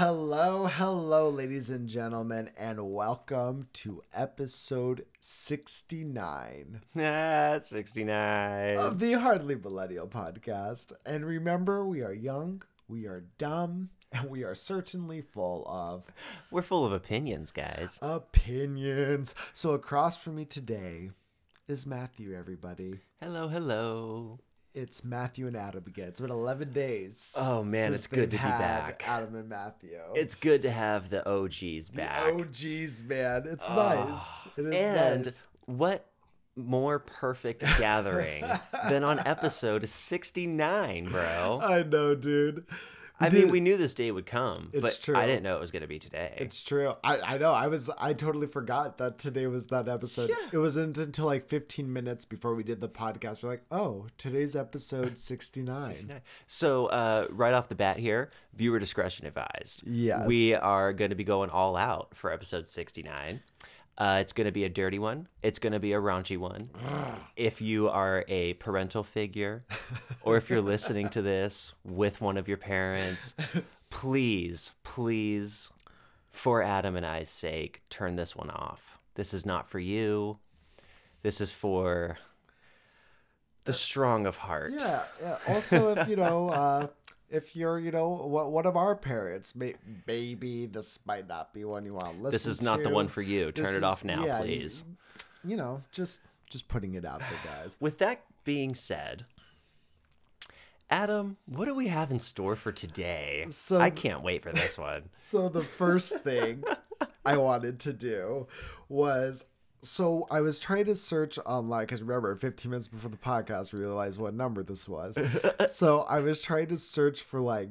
Hello, hello, ladies and gentlemen, and welcome to episode 69 That's 69. of the Hardly Millennial podcast. And remember, we are young, we are dumb, and we are certainly full of We're full of opinions, guys. opinions. So, across from me today is Matthew, everybody. Hello, hello. It's Matthew and Adam again. It's been 11 days. Oh, man, it's good to be back. Adam and Matthew. It's good to have the OGs back. Oh, geez, man. It's Oh, nice. It is and nice. what more perfect gathering than on episode 69, bro? I know, dude. I Dude, mean, we knew this day would come, but true. I didn't know it was going to be today. It's true. I, I know. I was I totally forgot that today was that episode. Yeah. It wasn't until like 15 minutes before we did the podcast. We're like, oh, today's episode 69. So, uh, right off the bat here, viewer discretion advised. Yes. We are going to be going all out for episode 69. Uh, it's going to be a dirty one. It's going to be a raunchy one. if you are a parental figure, or if you're listening to this with one of your parents, please, please, for Adam and I's sake, turn this one off. This is not for you. This is for the strong of heart. Yeah. yeah. Also, if you know, uh, if you're, you know, what one of our parents, may, maybe this might not be one you want to listen This is not the one for you. Turn This it off now, yeah, you- please. You know, just just putting it out there, guys. With that being said, Adam, what do we have in store for today? So- I can't wait for this one. So the first thing I wanted to do was so I was trying to search online because remember, 15 minutes before the podcast, we realized what number this was. so I was trying to search for like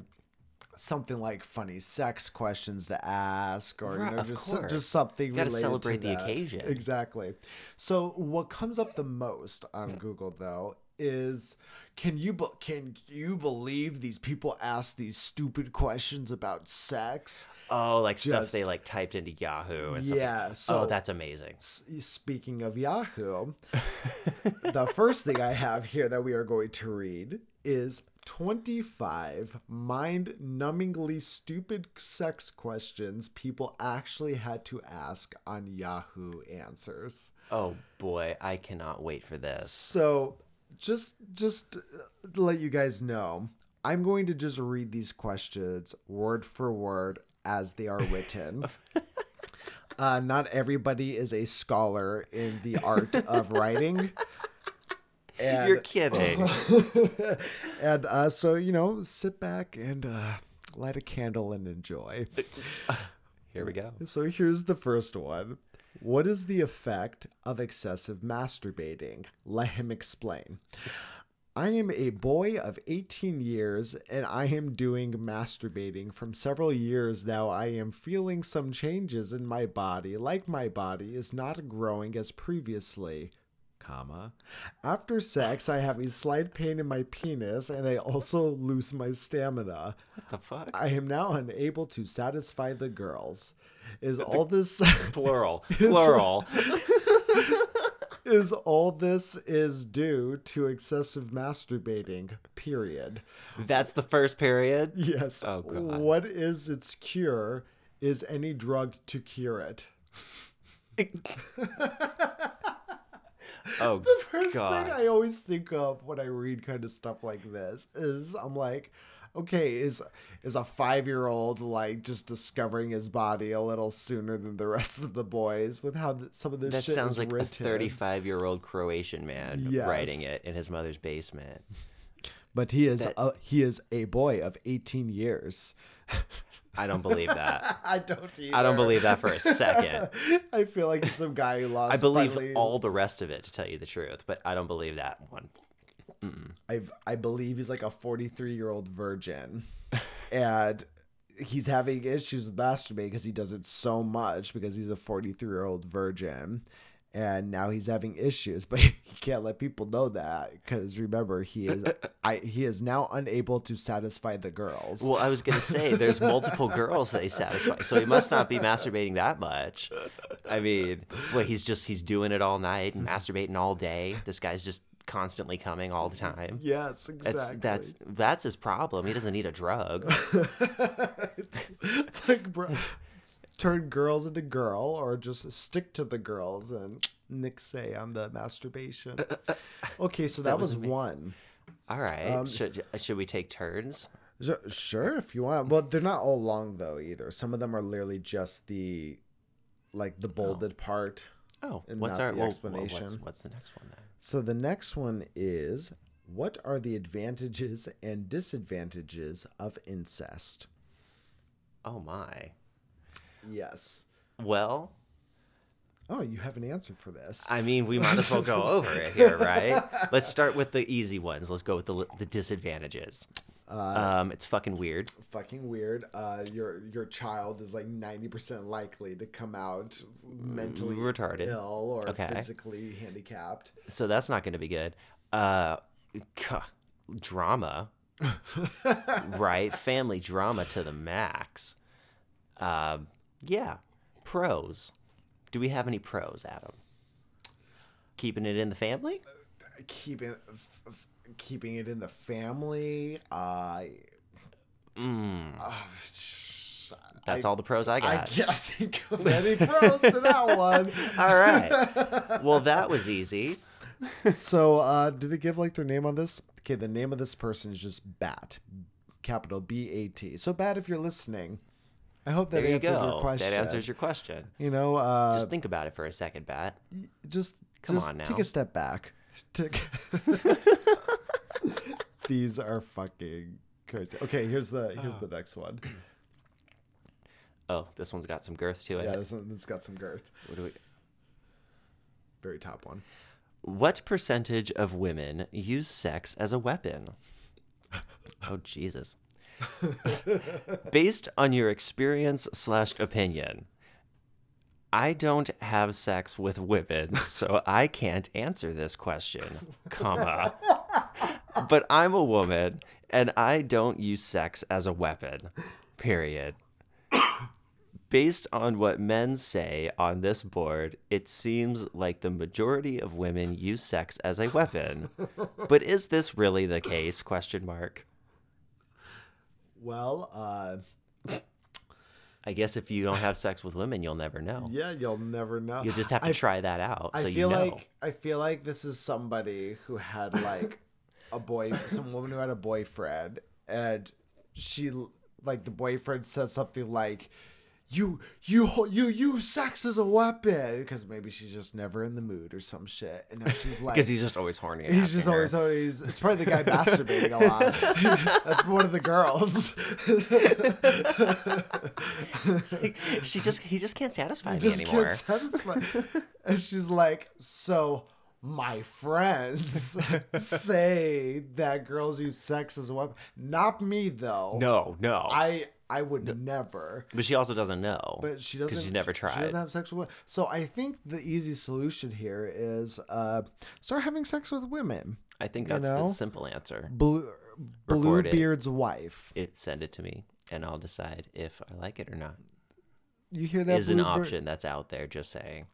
something like funny sex questions to ask or you know just just something Gotta related celebrate to the that. occasion. exactly so what comes up the most on google though is can you be- can you believe these people ask these stupid questions about sex Oh, like stuff they like typed into Yahoo and stuff. yeah so oh, that's amazing. S- Speaking of Yahoo, the first thing I have here that we are going to read is 25 mind numbingly stupid sex questions people actually had to ask on Yahoo Answers. Oh boy, I cannot wait for this. So, just just to let you guys know, I'm going to just read these questions word for word as they are written. Uh, not everybody is a scholar in the art of writing. And, You're kidding. and uh, so, you know, sit back and uh, light a candle and enjoy. Here we go. So here's the first one. What is the effect of excessive masturbating? Let him explain. I am a boy of 18 years and I am doing masturbating from several years now. I am feeling some changes in my body, like my body is not growing as previously. Comma. After sex, I have a slight pain in my penis and I also lose my stamina. What the fuck? I am now unable to satisfy the girls. Is all this Plural. Plural. is all this is due to excessive masturbating? Period. That's the first period. Yes. Oh, God. What is its cure? Is any drug to cure it? Oh First god. thing I always think of when I read kind of stuff like this is I'm like, okay, is is a five year old like just discovering his body a little sooner than the rest of the boys with how th- some of this that sounds is like written. a 35 year old Croatian man Yes. writing it in his mother's basement. But he is That- a, he is a boy of 18 years. I don't believe that. I don't either. I don't believe that for a second. I feel like some guy who lost. I believe finally- all the rest of it, to tell you the truth, but I don't believe that one. I I believe he's like a 43 year old virgin, and he's having issues with masturbating because he does it so much because he's a 43 year old virgin, and now he's having issues, but he can't let people know that because remember he is I he is now unable to satisfy the girls. Well, I was gonna say there's multiple girls that he satisfies, so he must not be masturbating that much. I mean, what he's just he's doing it all night and masturbating all day. This guy's just constantly coming all the time. Yes, exactly. That's that's that's his problem. He doesn't need a drug. it's, it's like bro, turn girls into girl or just stick to the girls and Nick say on the masturbation. Okay, so that, was, was one. All right. Um, should should we take turns? Sure, if you want. Well, they're not all long though either. Some of them are literally just the like the bolded part. Oh, and what's our the well, well, explanation. what's, what's the next one then? So the next one is what are the advantages and disadvantages of incest? Oh my. Yes. Well, Oh, you have an answer for this. I mean, we might as well go over it here, right? Let's start with the easy ones. Let's go with the the disadvantages. um, it's fucking weird. Fucking weird. Uh, your your child is like ninety percent likely to come out mentally Retarded. ill or Okay. physically handicapped. So that's not going to be good. Uh, drama, right? Family drama to the max. Um, yeah. Pros. Do we have any pros, Adam? Keeping it in the family? Keeping f- f- keeping it in the family. Uh, Mm, uh, that's I- all the pros I got. I can't think of any pros to that one. All right. Well, that was easy. So, uh, do they give like their name on this? Okay, the name of this person is just Bat, capital B A T. So, Bat, if you're listening, I hope that There you answered go. your question. That answers your question. You know, uh, Just think about it for a second, Bat. just Come just on take a step back. Take- These are fucking crazy. Okay, here's the here's the next one. Oh, this one's got some girth to it. Yeah, this one, this got some girth. What, do we, Very top one. what percentage of women use sex as a weapon? Oh, Jesus. Based on your experience slash opinion, I don't have sex with women, so I can't answer this question, comma. But I'm a woman, and I don't use sex as a weapon, period. Based on what men say on this board, it seems like the majority of women use sex as a weapon. But is this really the case? Question mark. Well, uh, I guess if you don't have sex with women, you'll never know. yeah, you'll never know. You'll just have to I- try that out I so feel you know. like I feel like this is somebody who had like a boy, some woman who had a boyfriend, and she like the boyfriend said something like, "You you you use sex as a weapon," because maybe she's just never in the mood or some shit, and now she's like. Because he's just always horny. He's just her. always, always. It's probably the guy masturbating a lot. That's one of the girls. she just he just can't satisfy me just anymore. satisfy. and she's like, so my friends say that girls use sex as a weapon. Not me though. No, no. I I would never. but she also doesn't know. But she doesn't. because she's never tried. She doesn't have sex with women. So I think the easy solution here is uh, start having sex with women. I think you that's know? the simple answer. Blue Record it. Bluebeard's wife. It send it to me, and I'll decide if I like it or not. You hear that? Is an Bluebeard? option that's out there. Just saying.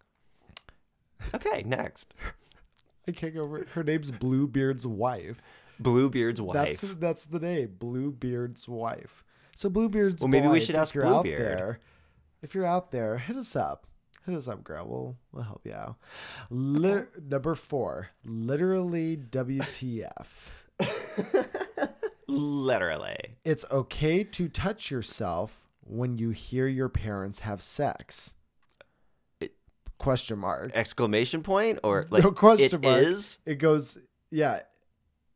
Okay, next. I can't go over. it. Her name's Bluebeard's wife. Bluebeard's wife. That's that's the name, Bluebeard's wife. So Bluebeard's Well, maybe we wife, should ask Bluebeard. there- If you're out there, hit us up. Hit us up, girl. We'll we'll help you out. Lit- number four, literally WTF. Literally. It's okay to touch yourself when you hear your parents have sex. It- question mark. Exclamation point or like no question it mark. is? It goes, yeah.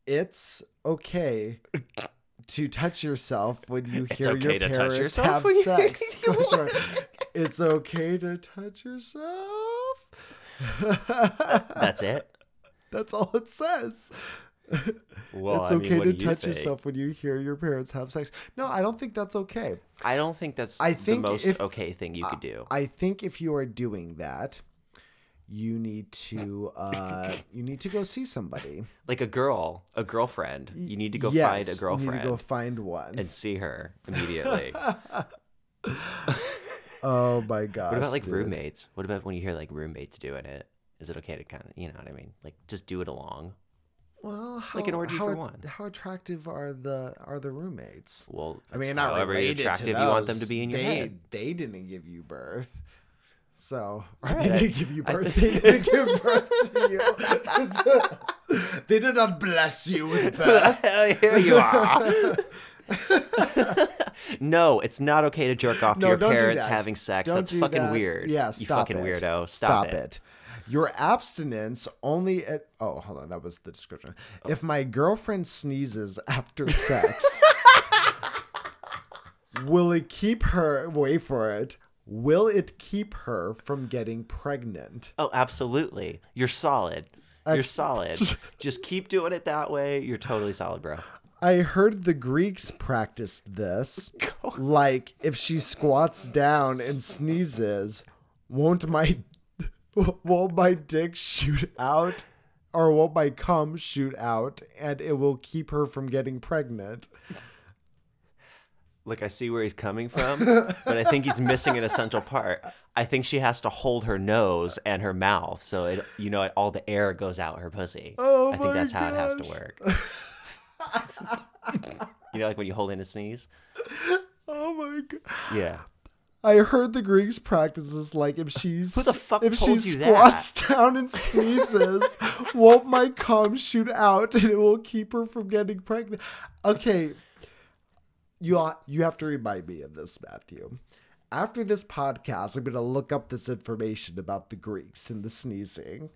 It's okay to touch yourself when you It's hear okay your to touch parents yourself have when you- sex. It's okay to touch yourself. That's it. That's all it says. Well, it's I okay what to you touch think? yourself when you hear your parents have sex. No, I don't think that's okay. I don't think that's I think the most if- okay thing you could do. I think if you are doing that, you need to uh you need to go see somebody. like a girl, a girlfriend. You need to go Yes, find a girlfriend You need to go find one. and see her immediately. oh my gosh. what about like dude. roommates? What about when you hear like roommates doing it? Is it okay to kind of, you know what I mean? Like just do it along. Well, how, Like an orgy how, for one. How attractive are the are the roommates? Well, I mean, not however related attractive to you want them to be in your they, head. They didn't give you birth, so Right, they didn't give you birth. They didn't give birth to you. they did not bless you with birth. Here you are. no, it's not okay to jerk off to No, your parents having sex. Don't That's fucking that. weird. Yeah, you fucking it. weirdo. Stop, it. it. Your abstinence only at oh hold on that was the description. Oh. If my girlfriend sneezes after sex, will it keep her wait for it? Will it keep her from getting pregnant? Oh, absolutely. You're solid. You're Ex- solid. Just keep doing it that way. You're totally solid, bro. I heard the Greeks practiced this. Like if she squats down and sneezes, won't my won't my dick shoot out or won't my cum shoot out and it will keep her from getting pregnant? Look, I see where he's coming from, but I think he's missing an essential part. I think she has to hold her nose and her mouth so it, you know, all the air goes out her pussy. Oh I think that's how it has to work. you know, like when you hold in a sneeze. Oh my god. Yeah. I heard the Greeks practice this like if she's Who the fuck if she you that? squats down and sneezes, won't my cum shoot out and it will keep her from getting pregnant? Okay, you ha- you have to remind me of this, Matthew. After this podcast, I'm gonna look up this information about the Greeks and the sneezing,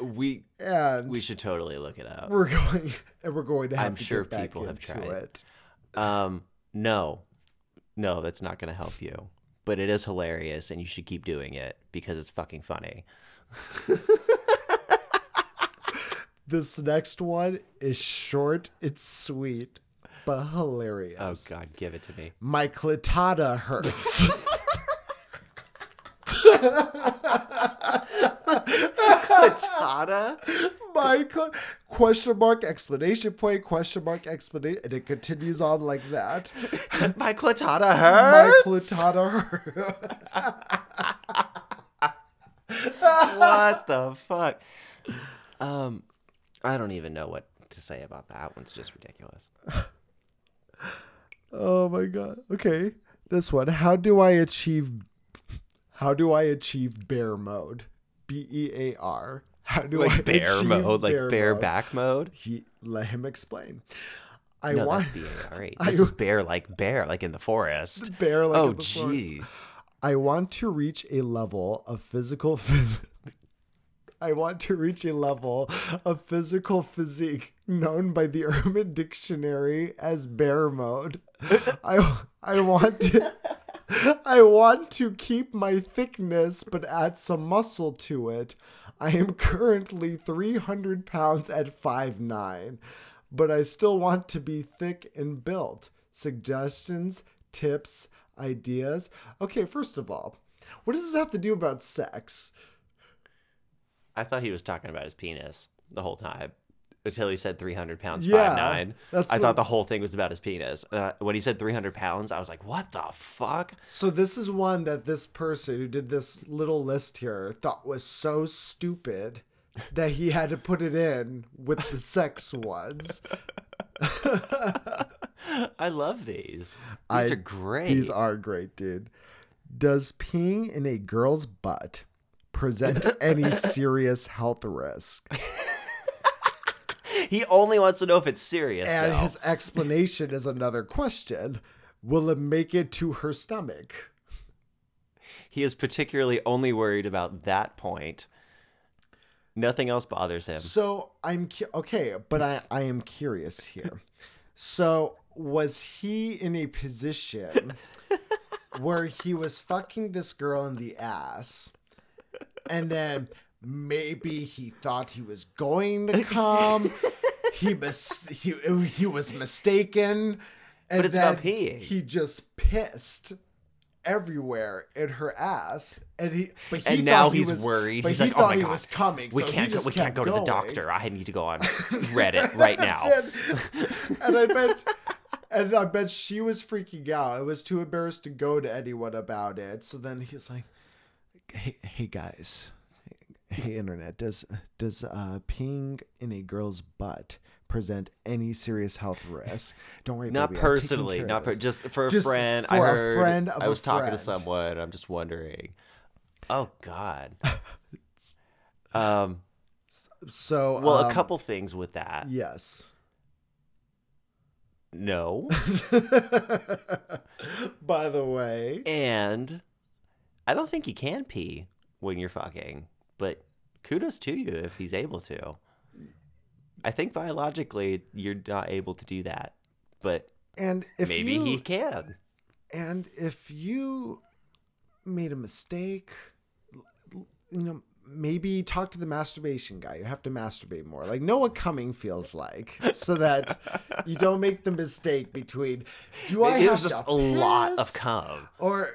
We and we should totally look it up. we're going and we're going to have I'm to sure get back people have tried. it. Um, no, no, that's not going to help you. But it is hilarious, and you should keep doing it because it's fucking funny. This next one is short, it's sweet, but hilarious. Oh God, give it to me. My clitada hurts. Patata? My cl- question mark explanation point question mark explanation and it continues on like that. My clitada hurts. My clitada hurts. what the fuck? Um, I don't even know what to say about that. One's just ridiculous. Oh my god. Okay. This one. How do I achieve how do I achieve bear mode? B E A R. How do I Like bear achieve mode, like bear bear mode? back mode. He let him explain. I No, want that's B A R E. I- This is bear like bear, like in the forest. bear like oh jeez. I want to reach a level of physical phys- I want to reach a level of physical physique known by the Urban Dictionary as bear mode. I I want to I want to keep my thickness but add some muscle to it. I am currently 300 pounds at 5'9, but I still want to be thick and built. Suggestions, tips, ideas? Okay, first of all, what does this have to do about sex? I thought he was talking about his penis the whole time until he said 300 pounds, Yeah, five nine. I what- thought the whole thing was about his penis. Uh, when he said 300 pounds, I was like, what the fuck? So this is one that this person who did this little list here thought was so stupid that he had to put it in with the sex ones. I love these. These I- are great. These are great, dude. Does peeing in a girl's butt present any serious health risk? he only wants to know if it's serious, And though. his explanation is another question. Will it make it to her stomach? He is particularly only worried about that point. Nothing else bothers him. So I'm cu- okay, but I, I am curious here. So was he in a position where he was fucking this girl in the ass, and then maybe he thought he was going to come? He mis- he he was mistaken, and But it's about peeing. he just pissed everywhere in her ass, and he but he and now he he's was, worried. But He's he like, "Oh my he god, was coming. we so can't go, we can't go to the doctor. I need to go on Reddit right now." and, and I bet, and I bet she was freaking out. I was too embarrassed to go to anyone about it. So then he's like, "Hey, hey guys, Hey internet, does does uh, peeing in a girl's butt present any serious health risk? Don't worry, Not baby, personally, not per- just for a Just friend. for I a heard. friend of I a was talking to someone. I'm just wondering. Oh God. um. So Well, um, a couple things with that. Yes. No. By the way, and I don't think he can pee when you're fucking, but kudos to you if he's able to. I think biologically you're not able to do that, but and if maybe you, he can. and if you made a mistake, you know, maybe talk to the masturbation guy. You have to masturbate more. Like know what coming feels like, so that you don't make the mistake between do I Maybe it have just a lot of piss?" cum. or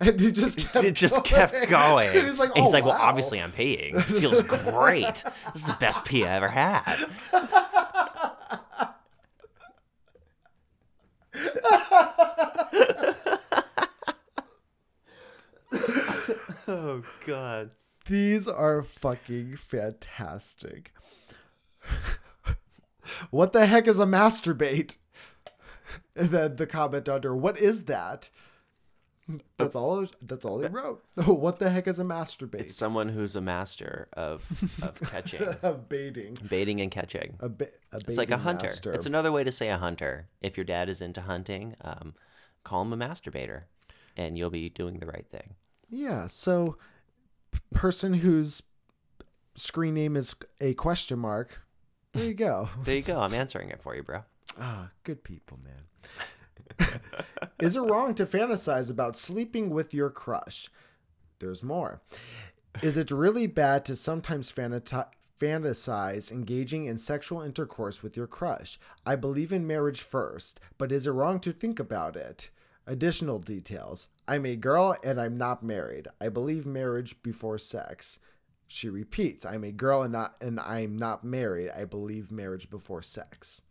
and he just kept It just going. kept going. Oh, and he's like, And he's "Oh, like, well, obviously I'm peeing. It feels great. This is the best pee I ever had. oh God. These are fucking fantastic. what the heck is a masturbate? And then the comment under, what is that? That's all. That's all he wrote. what the heck is a masturbate? It's someone who's a master of of catching, of baiting. baiting and catching. A, ba- a It's like a hunter. master. It's another way to say a hunter. If your dad is into hunting, um, call him a masturbator, and you'll be doing the right thing. yeah. So, person whose screen name is a question mark. There you go. There you go. I'm answering it for you, bro. Ah, good people, man. Is it wrong to fantasize about sleeping with your crush? There's more. Is it really bad to sometimes fantasize engaging in sexual intercourse with your crush? I believe in marriage first, but is it wrong to think about it? Additional details. I'm a girl and I'm not married. I believe marriage before sex. She repeats, I'm a girl and not and I'm not married. I believe marriage before sex.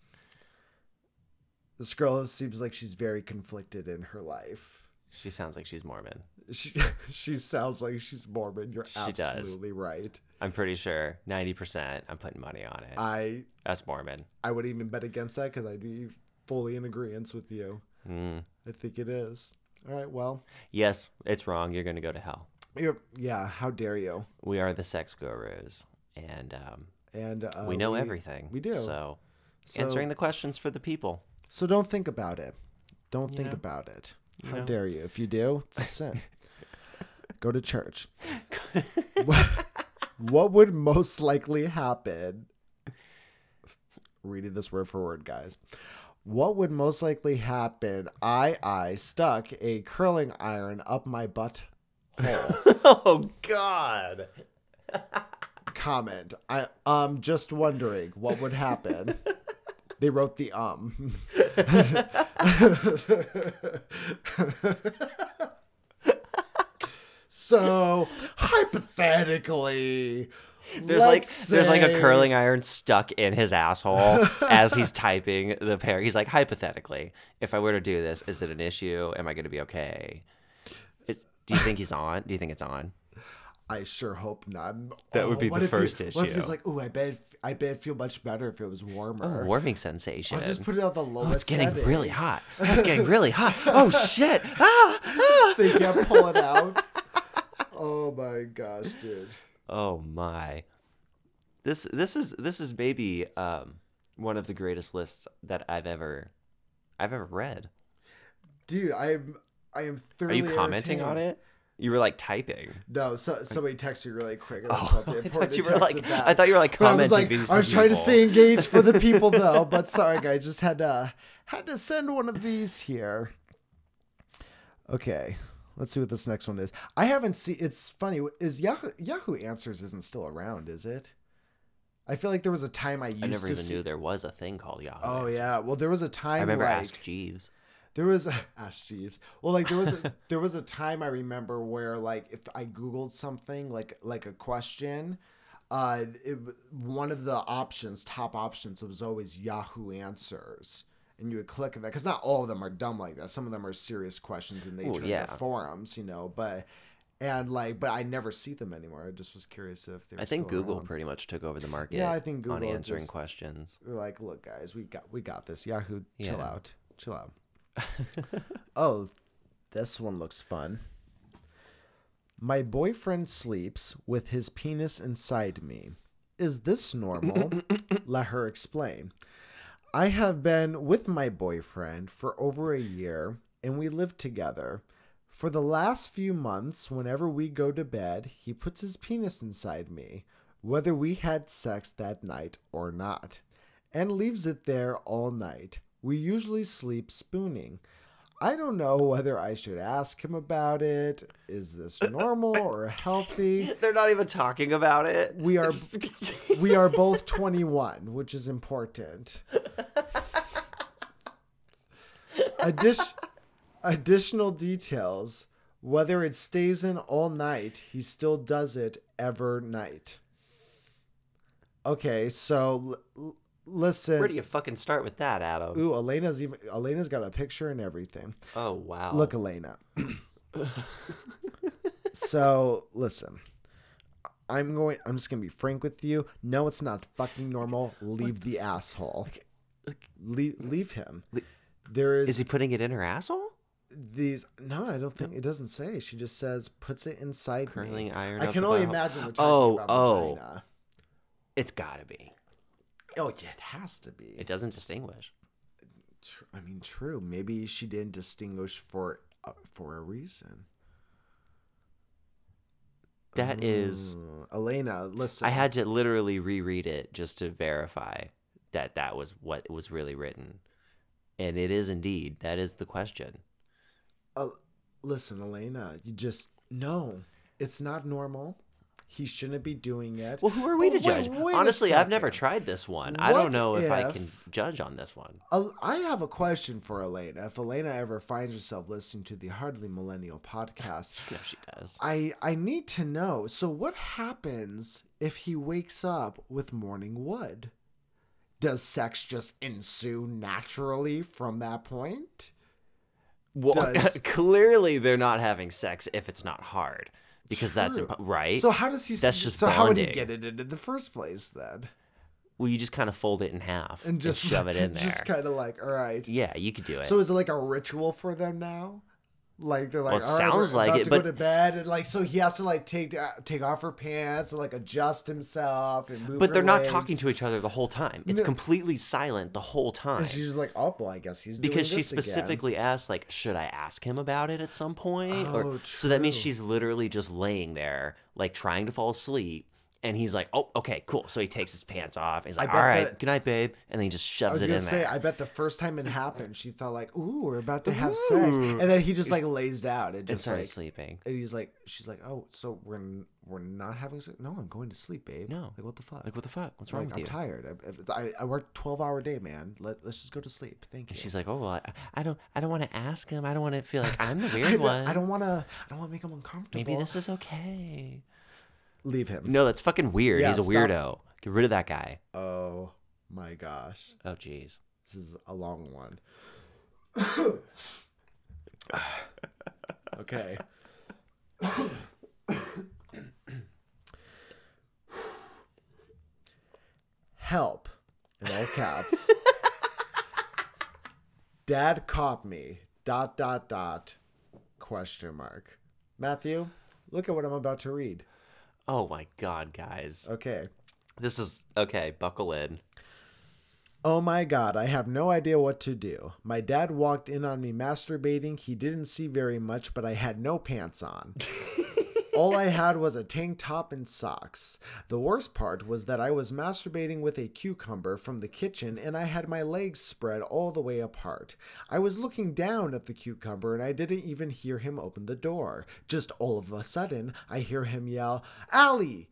This girl seems like she's very conflicted in her life. She sounds like she's Mormon. She she sounds like she's Mormon. You're She does. absolutely right. I'm pretty sure 90%. I'm putting money on it. I That's Mormon. I would even bet against that because I'd be fully in agreement with you. Mm. I think it is. All right. Well, Yes, it's wrong. You're going to go to hell. you're, yeah. How dare you? We are the sex gurus, and um, And uh, we know everything. we do. So, So- answering the questions for the people. So don't think about it. Don't think know? about it. You How know? dare you? If you do, it's a sin. Go to church. what, what would most likely happen? Reading this word for word, guys. What would most likely happen? I I stuck a curling iron up my butt hole. oh, God. Comment. I um just wondering what would happen. They wrote the um. so hypothetically, There's like let's there's like a curling iron stuck in his asshole as he's typing the pair. He's like, hypothetically, if I were to do this, is it an issue? Am I going to be okay? It, do you think he's on? Do you think it's on? I sure hope not. That would be the if he- first What if issue. he's like, "Oh, I bet I bet it'd feel much better if it was warmer." Oh, warming sensation. I'll just put it on the lowest. Oh, it's getting setting. really hot. Oh, it's getting really hot. Oh shit! Ah, ah. They can't pull it out. oh my gosh, dude. Oh my. This this is this is maybe um, one of the greatest lists that I've ever I've ever read. Dude, I am I am thoroughly Are you commenting on it? You were like typing. No, so somebody texted me really quick. I Oh, the I thought you were like back. I thought you were like But I was commenting like, these. I was trying to stay engaged for the people though, but sorry guys, just had to had to send one of these here. Okay, let's see what this next one is. I haven't seen. It's funny. Is Yahoo Yahoo Answers isn't still around? Is it? I feel like there was a time I used I never to even see. knew there was a thing called Yahoo. Oh Answers. yeah, well there was a time I remember like, Ask Jeeves. there was Ask Jeeves. Well, like there was a, there was a time I remember where like if I googled something like like a question, uh, it, one of the options, top options, was always Yahoo Answers, and you would click on that because not all of them are dumb like that. Some of them are serious questions in nature. yeah. yeah. forums, you know, but. and like, but I never see them anymore. I just was curious if they. Were I think still Google around. pretty much took over the market. Yeah, I think Google on Google answering just- questions. They're like, look, guys, we got we got this. Yahoo, chill Yeah. out, chill out. oh, this one looks fun. My boyfriend sleeps with his penis inside me. Is this normal? Let her explain. I have been with my boyfriend for over a year and we live together. For the last few months, whenever we go to bed, he puts his penis inside me, whether we had sex that night or not, and leaves it there all night. We usually sleep spooning. I don't know whether I should ask him about it. Is this uh, uh, normal uh, or healthy? They're not even talking about it. We are we are both 21, which is important. Addition, additional details. Whether it stays in all night, he still does it ever night. Okay, so l- l- listen. Where do you fucking start with that, Adam? Ooh, Elena's even Elena's got a picture and everything. Oh wow. Look, Elena. so listen, I'm going. I'm just gonna be frank with you. No, it's not fucking normal. Leave the asshole. Leave, leave him. There is, Is he putting it in her asshole? these. No, I don't think it doesn't say. She just says puts it inside Curling me. iron. I can only imagine Oh, about oh. It's gotta be. Oh yeah, it has to be. It doesn't distinguish. Tr- I mean, true. Maybe she didn't distinguish for uh, for a reason. That is. Uh, Elena. Listen. I had to literally reread it just to verify that that was what was really written, and it is indeed. That is the question. Uh, listen, Elena, you just no, it's not normal. He shouldn't be doing it. Well, who are we to But wait- judge? wait Honestly, I've never tried this one. I don't know if, I can judge on this one. I have a question for Elena. If Elena ever finds herself listening to the Hardly Millennial podcast, No, she does. I I need to know. So, what happens if he wakes up with morning wood? Does sex just ensue naturally from that point? Well, does- clearly they're not having sex if it's not hard, because that's impo- right. So how does he? That's just so how would he get it in the first place then? well, you just kind of fold it in half And just shove it in there. Just kind of like, all right. yeah, you could do it. So is it like a ritual for them now? Like they're like, Well, it right, sounds we're like it, to but- go to bed, and like so he has to like take uh, take off her pants and like adjust himself and move. but they're not talking to each other the whole time. It's No. completely silent the whole time. And she's just like, oh well, I guess he's doing because she this again." specifically asked like should i ask him about it at some point or Oh, so that means she's literally just laying there like trying to fall asleep and he's like oh okay cool so he takes his pants off he's like all right that- good night babe and then he just shoves I was it gonna in say, there I bet the first time it happened, she thought like, "Ooh, we're about to have sex," and then he just like lays down and and just started like, sleeping and he's like, she's like, "Oh, so we're n- we're not having sex? No, I'm going to sleep, babe. No. like what the fuck? like what the fuck what's wrong Like, with I'm you tired. I, I, I worked twelve hour day, man. Let, let's just go to sleep. Thank you. and she's like oh well i, I don't i don't want to ask him i don't want to feel like i'm the I weird don't, one I don't want to. I don't want to make him uncomfortable. maybe this is okay leave him. no that's fucking weird Yeah, he's a stop. weirdo get rid of that guy Oh my gosh, oh jeez this is a long one. okay. Help in all caps. Dad caught me. Dot dot dot. Question mark. Matthew, look at what I'm about to read. Oh my god guys Okay. this is okay buckle in Oh my god, I have no idea what to do. My dad walked in on me masturbating. He didn't see very much, but I had no pants on. All I had was a tank top and socks. The worst part was that I was masturbating with a cucumber from the kitchen and I had my legs spread all the way apart. I was looking down at the cucumber and I didn't even hear him open the door. Just all of a sudden, I hear him yell, Allie!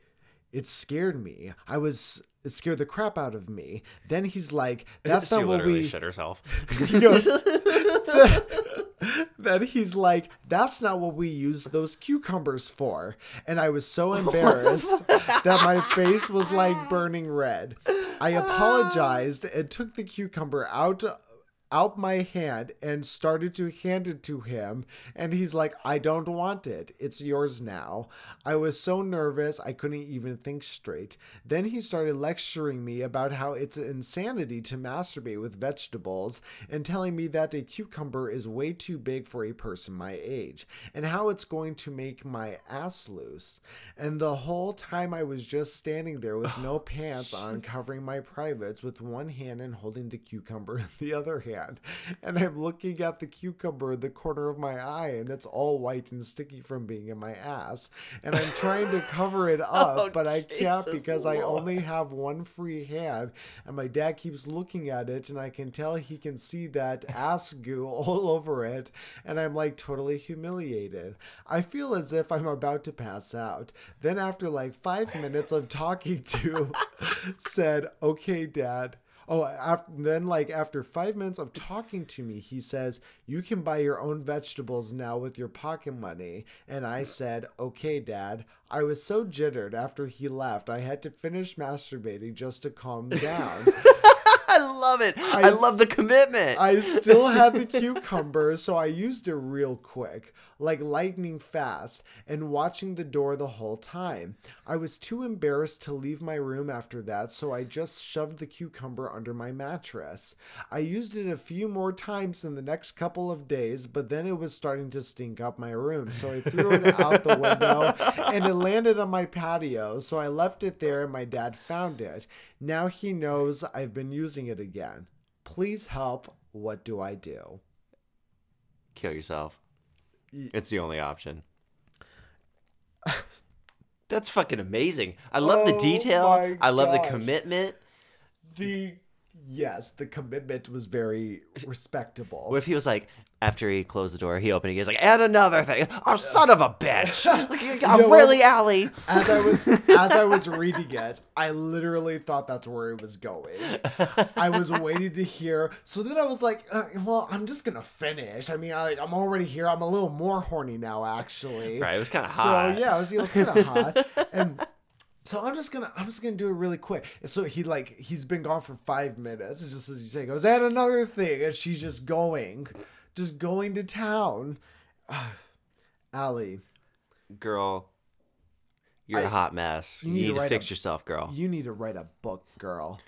It scared me. I was. It scared the crap out of me. Then he's like, "That's she not what literally we." shit herself He goes, then he's like, "That's not what we use those cucumbers for." And I was so embarrassed that my face was like burning red. I apologized and took the cucumber out out my hand and started to hand it to him. And he's like, I don't want it. It's yours now. I was so nervous, I couldn't even think straight. Then he started lecturing me about how it's insanity to masturbate with vegetables and telling me that a cucumber is way too big for a person my age and how it's going to make my ass loose. And the whole time I was just standing there with no oh, pants on, covering my privates with one hand and holding the cucumber in the other hand. And I'm looking at the cucumber in the corner of my eye, and it's all white and sticky from being in my ass. And I'm trying to cover it oh, up, Oh, but I can't Jesus because I only have one free hand. And my dad keeps looking at it, and I can tell he can see that ass goo all over it. And I'm like totally humiliated. I feel as if I'm about to pass out. Then, after like five minutes of talking to, said, Okay, dad. Oh, after, then like after five minutes of talking to me, he says, "You can buy your own vegetables now with your pocket money." And I said, "Okay, Dad." I was so jittered after he left, I had to finish masturbating just to calm down. I love it. I, love the commitment. I still had the cucumber, so I used it real quick, like lightning fast, and watching the door the whole time. I was too embarrassed to leave my room after that, so I just shoved the cucumber under my mattress. I used it a few more times in the next couple of days, but then it was starting to stink up my room, so I threw it out the window and it landed on my patio, so I left it there and my dad found it. Now he knows I've been using it again. Please help. What do I do? Kill yourself. It's the only option. That's fucking amazing. I love the Oh detail. I love the commitment. The yes, the commitment was very respectable. What if he was like, after he closed the door, he opened it, he was like, and another thing. Oh, son of a bitch. Got know really, Allie? as I was as I was reading it, I literally thought that's where it was going. I was waiting to hear. So then I was like, uh, "Well, I'm just gonna finish." I mean, I, I'm already here. I'm a little more horny now, actually. Right, it was kinda So hot. yeah, it was you know, kind of hot, and so I'm just gonna I'm just gonna do it really quick. And so he like he's been gone for five minutes, and just as you say, goes and another thing, and she's just going, just going to town. Allie, Girl, you're a I- hot mess. You need need, to to, fix a- yourself, girl. you need to write a book, girl.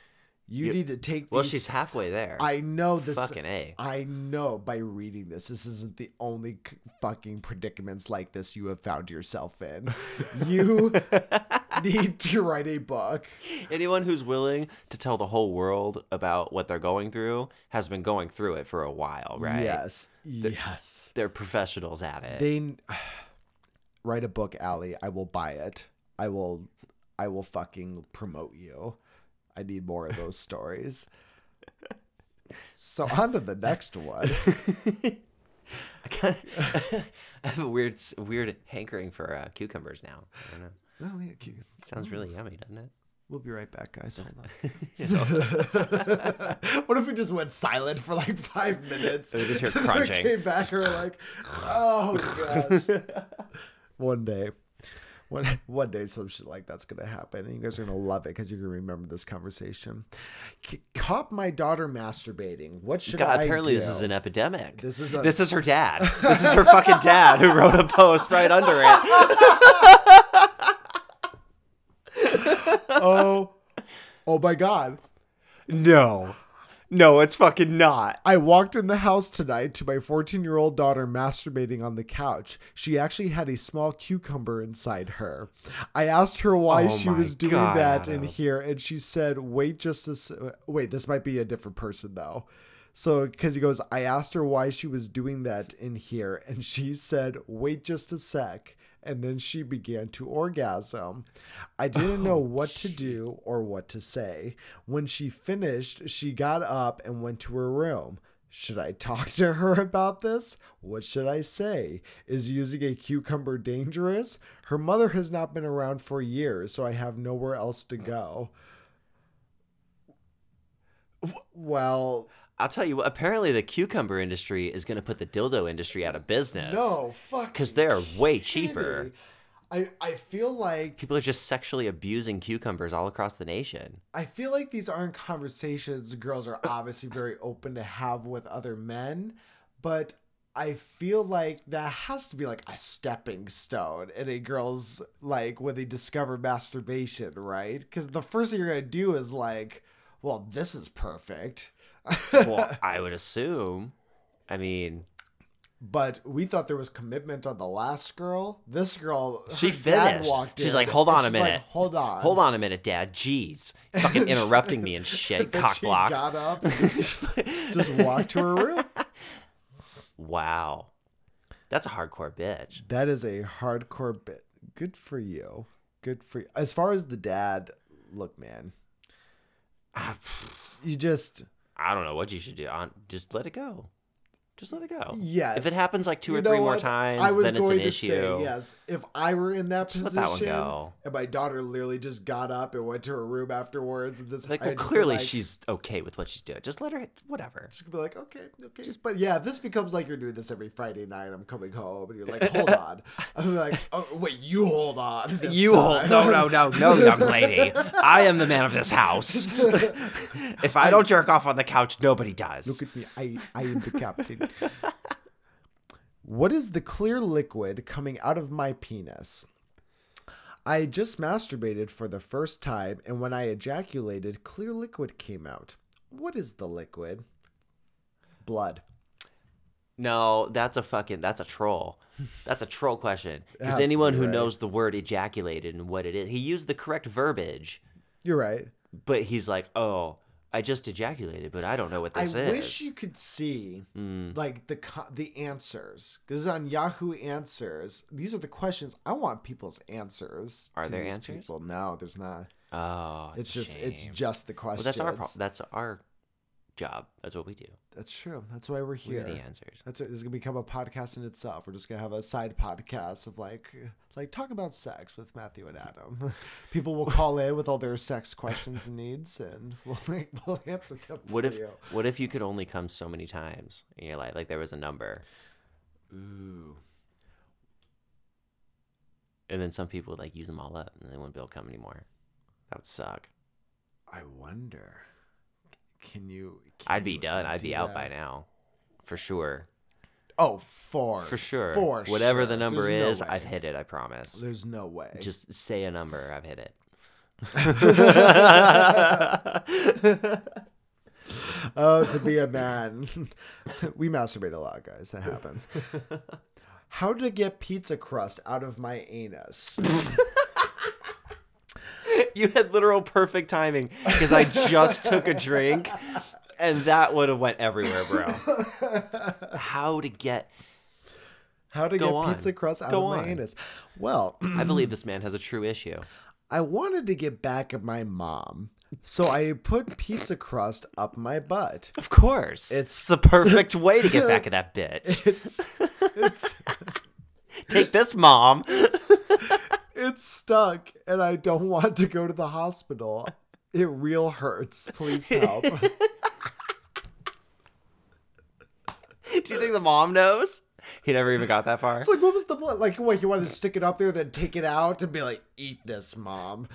You, You- need to take. well, these- she's halfway there. I know this. Fucking A. I know by reading this, this isn't the only fucking predicaments like this you have found yourself in. You need to write a book. Anyone who's willing to tell the whole world about what they're going through has been going through it for a while, right? Yes. yes. They're professionals at it. They write a book, Allie. I will buy it. I will. I will fucking promote you. I need more of those stories. So on to the next one. I, kinda, I have a weird, weird hankering for uh, cucumbers now. I don't know. Oh, yeah, cute. Sounds really mm. yummy, doesn't it? We'll be right back, guys. Hold on. what if we just went silent for like five minutes? And we just hear then crunching. Came back and we're like, oh gosh. one day, one one day, some shit like that's gonna happen, and you guys are gonna love it because you're gonna remember this conversation. C- Caught my daughter masturbating. What should God, I apparently do? this is an epidemic. This is a- this is her dad. This is her fucking dad who wrote a post right under it. Oh, oh my god. No, no, it's fucking not. I walked in the house tonight to my 14 year old daughter masturbating on the couch. She actually had a small cucumber inside her. I asked her why Oh she was doing God, that in here, and she said, Wait just a s- wait, this might be a different person though. So, because he goes, I asked her why she was doing that in here, and she said, Wait just a sec. And then she began to orgasm. I didn't know oh, what to do or what to say. When she finished, she got up and went to her room. Should I talk to her about this? What should I say? Is using a cucumber dangerous? Her mother has not been around for years, so I have nowhere else to go. Well, I'll tell you what. Apparently, the cucumber industry is going to put the dildo industry out of business. no, fuck. because they're way cheaper. I I feel like People are just sexually abusing cucumbers all across the nation. I feel like these aren't conversations girls are obviously very open to have with other men, but I feel like that has to be like a stepping stone in a girl's like when they discover masturbation, right? Because the first thing you're gonna do is like, well, this is perfect. Well, I would assume. I mean, But we thought there was commitment on the last girl. This girl, She finished. She's in, like, "Hold on a she's like, minute. hold on, hold on a minute, Dad. Jeez, fucking interrupting me and shit, cock block. got up, and just, just walked to her room. Wow, that's a hardcore bitch. That is a hardcore bit. Good for you. Good for you. As far as the dad, look, man, Ah, you just I don't know what you should do. On just let it go. Just let it go. yes. If it happens like two You or three more times, then it's an to issue. Say, yes, if I were in that Just let position, that one go. and my daughter literally just got up and went to her room afterwards, and this Like, well, I'd just be clearly like- she's okay with what she's doing. Just let her. Whatever. Just gonna be like, okay, okay. Just, but yeah, if this becomes like you're doing this every Friday night, I'm coming home, and you're like, hold on. I'm like, oh wait, you hold on. You hold. No, no, no, no, young lady. I am the man of this house. if I don't jerk off on the couch, nobody does. Look at me. I, I am the captain. what is the clear liquid coming out of my penis? I just masturbated for the first time, and when I ejaculated, clear liquid came out. What is the liquid? Blood. No, that's a fucking. That's a troll. That's a troll question. Because anyone who right? knows the word ejaculated and what it is, he used the correct verbiage, You're right. but he's like, "Oh, I just ejaculated, but I don't know what this I is." I wish you could see Mm. like the the answers because on Yahoo Answers, these are the questions I want people's answers. Are to there these answers? People, no, there's not. Oh, It's just it's just the Well, questions. that's our pro- that's our job. That's what we do. That's true. That's why we're We're here. the answers. That's it. This is gonna become a podcast in itself. We're just gonna have a side podcast of like, like talk about sex with Matthew and Adam. People will call in with all their sex questions and needs, and we'll we'll answer them. What if you. what if you could only come so many times in your life? Like there was a number, Ooh, and then some people would like use them all up, and they wouldn't be able to come anymore. That would suck. I wonder. Can you? can I'd be you done. I'd be out that? by now, for sure. Oh, for For sure. For Whatever the number There's is, way. I've hit it. I promise. There's no way. Just say a number. I've hit it. oh, to be a man. we masturbate a lot, guys. That happens. How to get pizza crust out of my anus? you had literal perfect timing because I just took a drink, and that would have went everywhere, bro. How to get? How to Go get on. pizza crust out Go of my on. anus? Well, I believe this man has a true issue. I wanted to get back at my mom, so I put pizza crust up my butt. Of course, It's- it's the perfect way to get back at that bitch. It's it's Take this, mom. It's stuck, and I don't want to go to the hospital. It real hurts. Please help. Do you think the mom knows? He never even got that far. It's like, what was the blood? Like, what, you wanted to stick it up there, then take it out and be like, eat this, mom.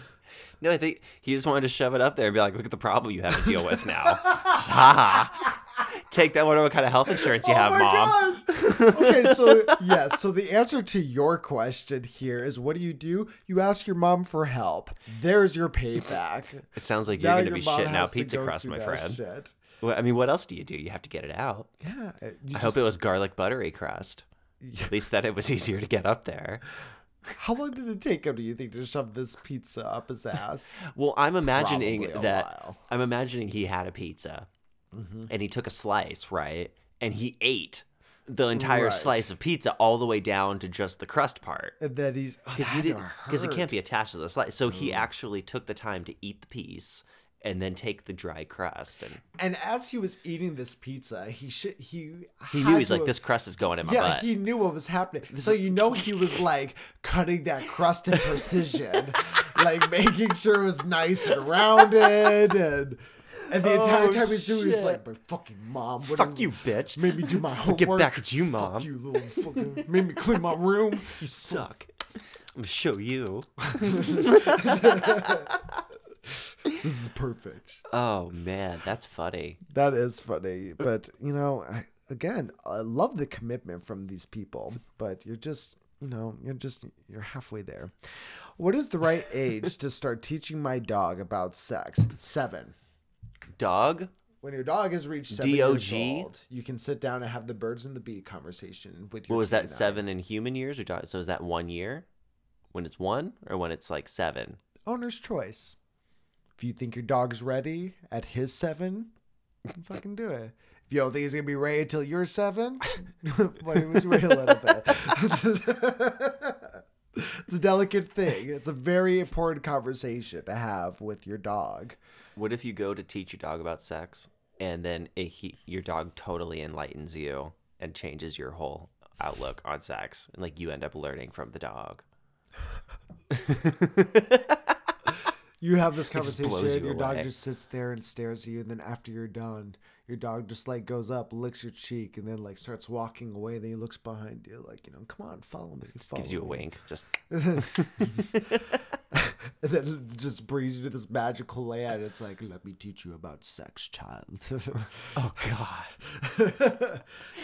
No, I think he just wanted to shove it up there and be like, "Look at the problem you have to deal with now." Ha. Take that. Wonder what kind of health insurance you have, oh my mom. gosh. okay, so, yes, so the answer to your question here is what do you do? You ask your mom for help. There's your payback. It sounds like you're going to be shitting out pizza crust, my friend. Shit. Well, I mean, what else do you do? You have to get it out. Yeah. uh, I just- hope it was garlic buttery crust. At least that it was easier to get up there. How long did it take him, do you think, to shove this pizza up his ass? Well, I'm imagining that while. I'm imagining he had a pizza Mm-hmm. and he took a slice, right? And he ate the entire Right. slice of pizza all the way down to just the crust part. And then he's. Oh, Because that you didn't because it can't be attached to the slice. So Mm. he actually took the time to eat the piece and then take the dry crust and And as he was eating this pizza, he should he he knew he's like have- this crust is going in my Yeah, butt. he knew what was happening. so you know he was like cutting that crust in precision, like making sure it was nice and rounded, and and the entire Oh, time he's doing, he's like, "My fucking mom, what Fuck you, bitch. made me do my homework. Get back at you, mom. Fuck mom. you, little fucking, made me clean my room. You suck. I'm gonna show you. This is perfect. Oh man, that's funny. That is funny, but you know, I, again, I love the commitment from these people, but you're just, you know, you're just you're halfway there. What is the right age to start teaching my dog about sex? Seven. Dog? When your dog has reached seven years DOG? old, you can sit down and have the birds and the bee conversation with your. What was that? canine. Seven in human years, or dog? So is that one year? When it's one, or when it's like seven? Owner's choice. If you think your dog's ready at his seven, you can fucking do it. If you don't think he's gonna be ready until you're seven, why would was wait a little bit? it's a delicate thing. It's a very important conversation to have with your dog. What if you go to teach your dog about sex, and then it, he, your dog totally enlightens you and changes your whole outlook on sex, and like you end up learning from the dog? You have this conversation, you your dog just sits there and stares at you, and then after you're done, your dog just like goes up, licks your cheek, and then like starts walking away. Then he looks behind you, like, you know, come on, follow me. Just gives you a wink. Just And then it just brings you to this magical land. It's like, let me teach you about sex, child. oh god, You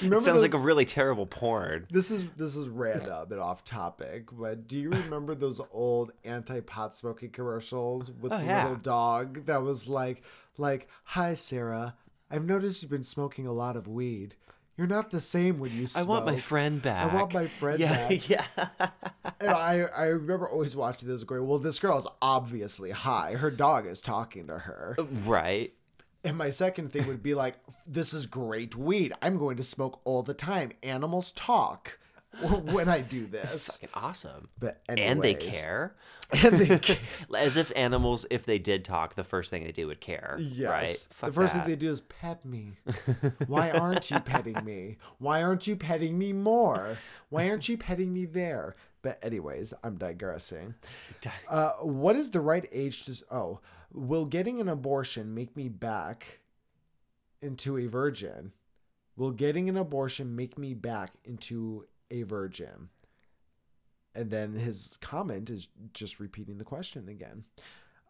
remember it sounds like a really terrible porn. This is this is random and off topic, but do you remember those old anti-pot smoking commercials with Oh, the yeah. little dog that was like, like, "Hi Sarah, I've noticed you've been smoking a lot of weed. You're not the same when you smoke. I want my friend back. I want my friend yeah, back. Yeah, And I I remember always watching this going, well, this girl is obviously high. Her dog is talking to her. Uh, right. And my second thing would be like, this is great weed. I'm going to smoke all the time. Animals talk when I do this. Fucking awesome. But and they care. And they care. As if animals, if they did talk, the first thing they do would care. Yes. Right? the first that. thing they do is pet me. Why aren't you petting me? Why aren't you petting me more? Why aren't you petting me there? But anyways, I'm digressing. Uh, what is the right age to? Oh, will getting an abortion make me back into a virgin? Will getting an abortion make me back into a virgin? And then his comment is just repeating the question again.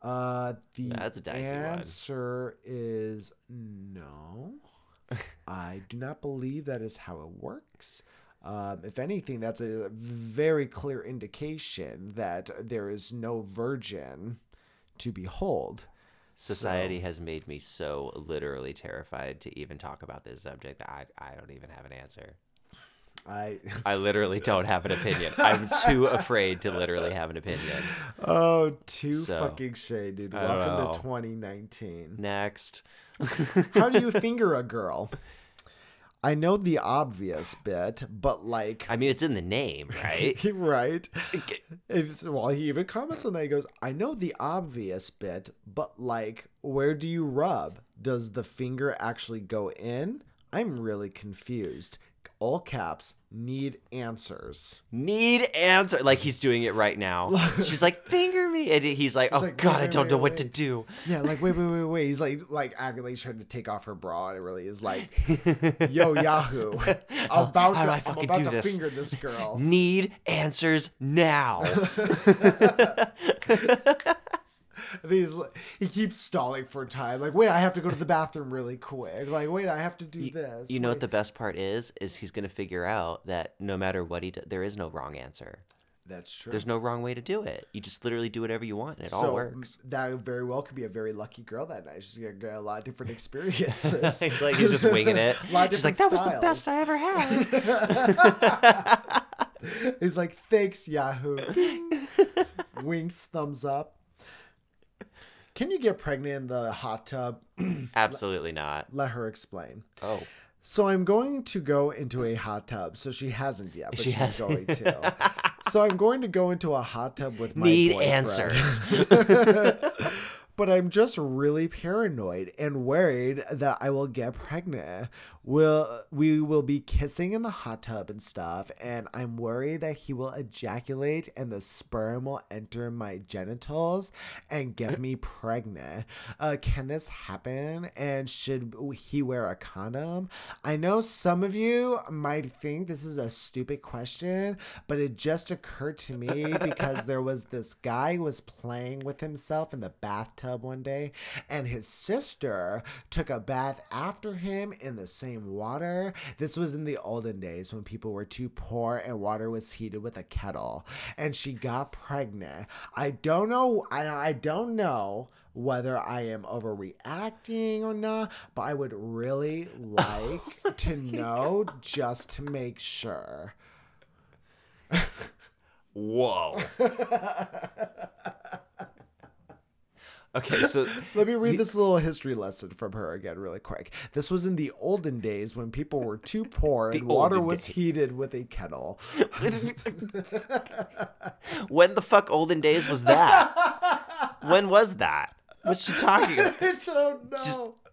Uh, the That's a dicey one. answer is no. I do not believe that is how it works. Um, if anything, that's a very clear indication that there is no virgin to behold. Society has made me so literally terrified to even talk about this subject that I, I don't even have an answer. I I literally don't have an opinion. I'm too afraid to literally have an opinion. oh, too So, fucking shade, dude. Welcome know. to 2019. Next. How do you finger a girl? I know the obvious bit, but like I mean, it's in the name, right? right? It's, well, he even comments on that. He goes, I know the obvious bit, but like, where do you rub? Does the finger actually go in? I'm really confused. All caps, need answers. Need answer. Like he's doing it right now. She's like, finger me. And he's like, oh like, God, wait, I don't know wait, what to do. Yeah, like, wait, wait, wait, wait. He's like, like, he's trying to take off her bra, and it really is like, yo, Yahoo. I'm about How to, do I fucking do this? finger this girl. Need answers now. And he's like, he keeps stalling for time. Like, wait, I have to go to the bathroom really quick. Like, wait, I have to do this. You know what the best part is? Is he's gonna figure out that no matter what he does, there is no wrong answer. That's true. There's no wrong way to do it. You just literally do whatever you want, and it all works. that very well could be a very lucky girl that night. She's gonna get a lot of different experiences. He's like he's just winging it. A lot of She's like, that was the best. I ever had. He's like, thanks, Yahoo. Winks, thumbs up. Can you get pregnant in the hot tub? Absolutely not. Let her explain. Oh, So I'm going to go into a hot tub. So she hasn't yet, but She she's hasn't. going to. so I'm going to go into a hot tub with my need boyfriend. answers. but I'm just really paranoid and worried that I will get pregnant. Will we will be kissing in the hot tub and stuff, and I'm worried that he will ejaculate and the sperm will enter my genitals and get me pregnant. Uh, can this happen? And should he wear a condom? I know some of you might think this is a stupid question, but it just occurred to me because there was this guy who was playing with himself in the bathtub one day, and his sister took a bath after him in the same water. This was in the olden days when people were too poor and water was heated with a kettle, and she got pregnant. I don't know. I, I don't know whether I am overreacting or not, but I would really like oh to know just to make sure. Whoa. okay, so Let me read this little history lesson from her again, really quick. This was in the olden days when people were too poor and water was days. heated with a kettle. when the fuck olden days was that? When was that? What's she talking about? I don't know.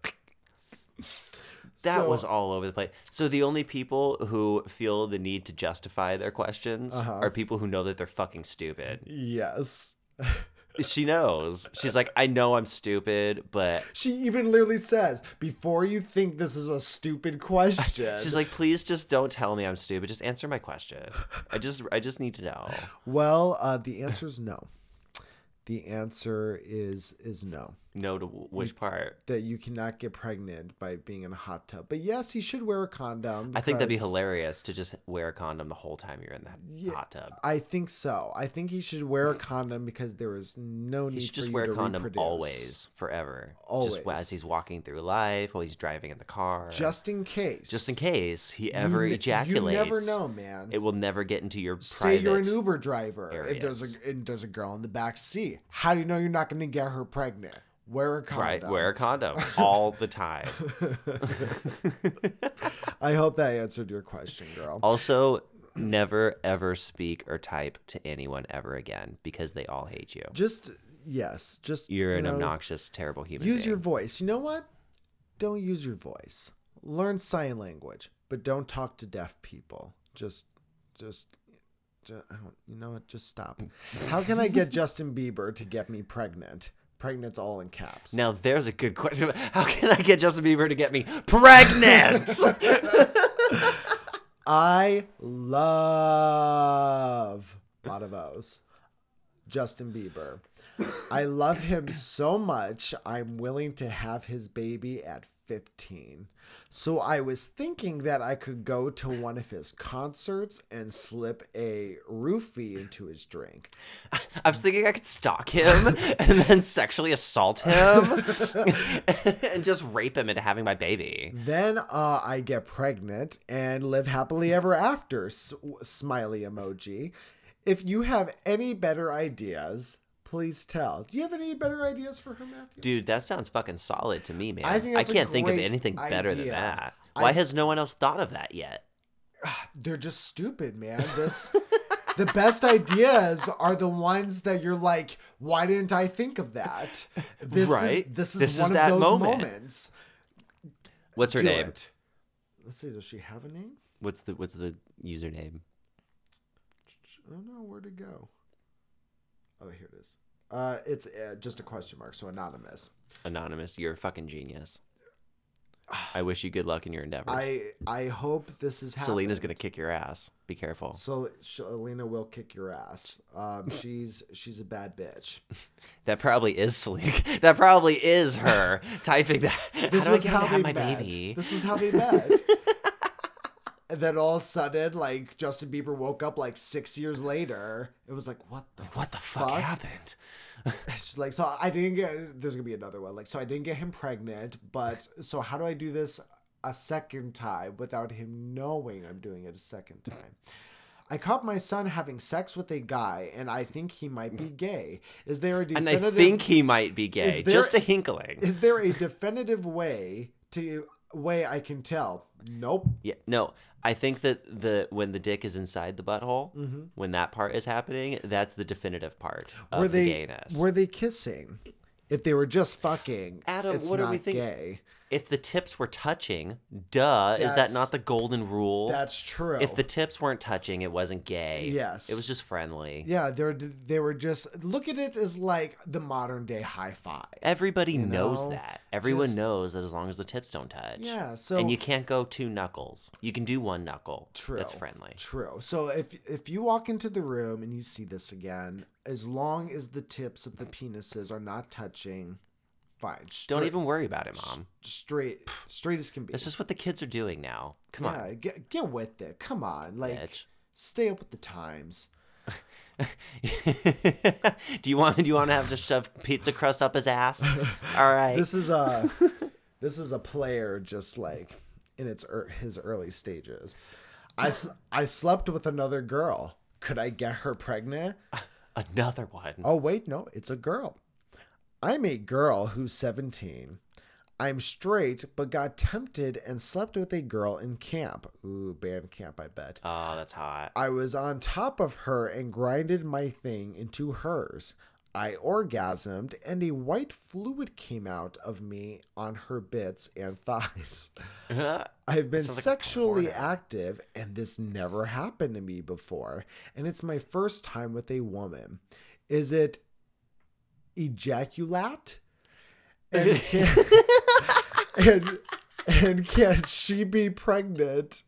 That So- was all over the place. So the only people who feel the need to justify their questions Uh-huh. are people who know that they're fucking stupid. Yes. She knows. She's like, I know I'm stupid, but She even literally says, before you think this is a stupid question. she's like, please just don't tell me I'm stupid. Just answer my question. I just I just need to know. well, uh, the answer is no. The answer is is no. No to which part? That you cannot get pregnant by being in a hot tub. But yes, he should wear a condom. I think that'd be hilarious to just wear a condom the whole time you're in the hot tub. I think so. I think he should wear a condom because there is no need He should just you wear a to condom reproduce. always, forever. Just Always. as he's walking through life, while he's driving in the car. just in case. just in case he ever ne- ejaculates. You never know, man. It will never get into your Say you're an Uber driver there's areas. a and there's a girl in the back seat. How do you know you're not going to get her pregnant? Wear a condom. Right, wear a condom all the time. I hope that answered your question, girl. Also, never ever speak or type to anyone ever again because they all hate you. Just yes, just You're you an know, obnoxious, terrible human Use being. your voice. You know what? Don't use your voice. Learn sign language, but don't talk to deaf people. Just, just, ju- I don't, you know what? Just stop. How can I get Justin Bieber to get me pregnant? Pregnant's all in caps. Now there's a good question. How can I get Justin Bieber to get me pregnant? I love a lot of O's. Justin Bieber. I love him so much, I'm willing to have his baby at 15. So I was thinking that I could go to one of his concerts and slip a roofie into his drink. I was thinking I could stalk him and then sexually assault him and just rape him into having my baby. Then uh, I get pregnant and live happily ever after. S- smiley emoji. If you have any better ideas, please tell. Do you have any better ideas for her, Matthew? Dude, that sounds fucking solid to me, man. I think a can't think of anything better than idea. that. I- Why has no one else thought of that yet? Ah, they're just stupid, man. This. The best ideas are the ones that you're like, why didn't I think of that? This Right. Is, this is This is one that of those moment. moments. What's her Do name? it. Let's see. Does she have a name? What's the what's the username? I don't know where to go. Oh, here it is. Uh, it's uh, just a question mark, so anonymous. Anonymous. You're a fucking genius. I wish you good luck in your endeavors. I I hope this is happening. Selena's gonna kick your ass. Be careful. So Selena will kick your ass. Um, she's she's a bad bitch. That probably is Selena. That probably is her typing that. This was how they met. baby? This was how they met. And then all of a sudden, like Justin Bieber woke up like six years later. It was like, what the What the fuck, fuck? happened? She's like, so I didn't get. There's gonna be another one. Like, so I didn't get him pregnant, but so how do I do this a second time without him knowing I'm doing it a second time? I caught my son having sex with a guy, and I think he might be gay. Is there a definitive? And? I think he might be gay. There- Just a hinkling. is there a definitive way to way I can tell? Nope. Yeah, no. I think that the when the dick is inside the butthole, Mm-hmm. when that part is happening, that's the definitive part of Were the they gayness. were they kissing? If they were just fucking, Adam, it's what are we thinking? gay. If the tips were touching, duh, is that not the golden rule? That's true. If the tips weren't touching, it wasn't gay. Yes. It was just friendly. yeah, they're they were just look at it as like the modern day high five. Everybody knows know, that. Everyone just- knows that as long as the tips don't touch. Yeah, so and you can't go two knuckles. You can do one knuckle. True. That's friendly. True. So if if you walk into the room and you see this again, as long as the tips of the penises are not touching, fine. Don't even worry about it, mom. straight straight as can be. This is what the kids are doing now. Come on. get get with it. Come on, like Bitch. stay up with the times. do you want? Do you want to have to shove pizza crust up his ass? All right. This is a this is a player just like in its ear his early stages. I I slept with another girl. Could I get her pregnant? Another one. Oh, wait, no, it's a girl. I'm a girl who's 17. I'm straight, but got tempted and slept with a girl in camp. Ooh, band camp, I bet. Oh, that's hot. I was on top of her and grinded my thing into hers. I orgasmed, and a white fluid came out of me on her bits and thighs. I've been sounds like sexually active, and this never happened to me before. And it's my first time with a woman. Is it ejaculate? And can, and, and can she be pregnant?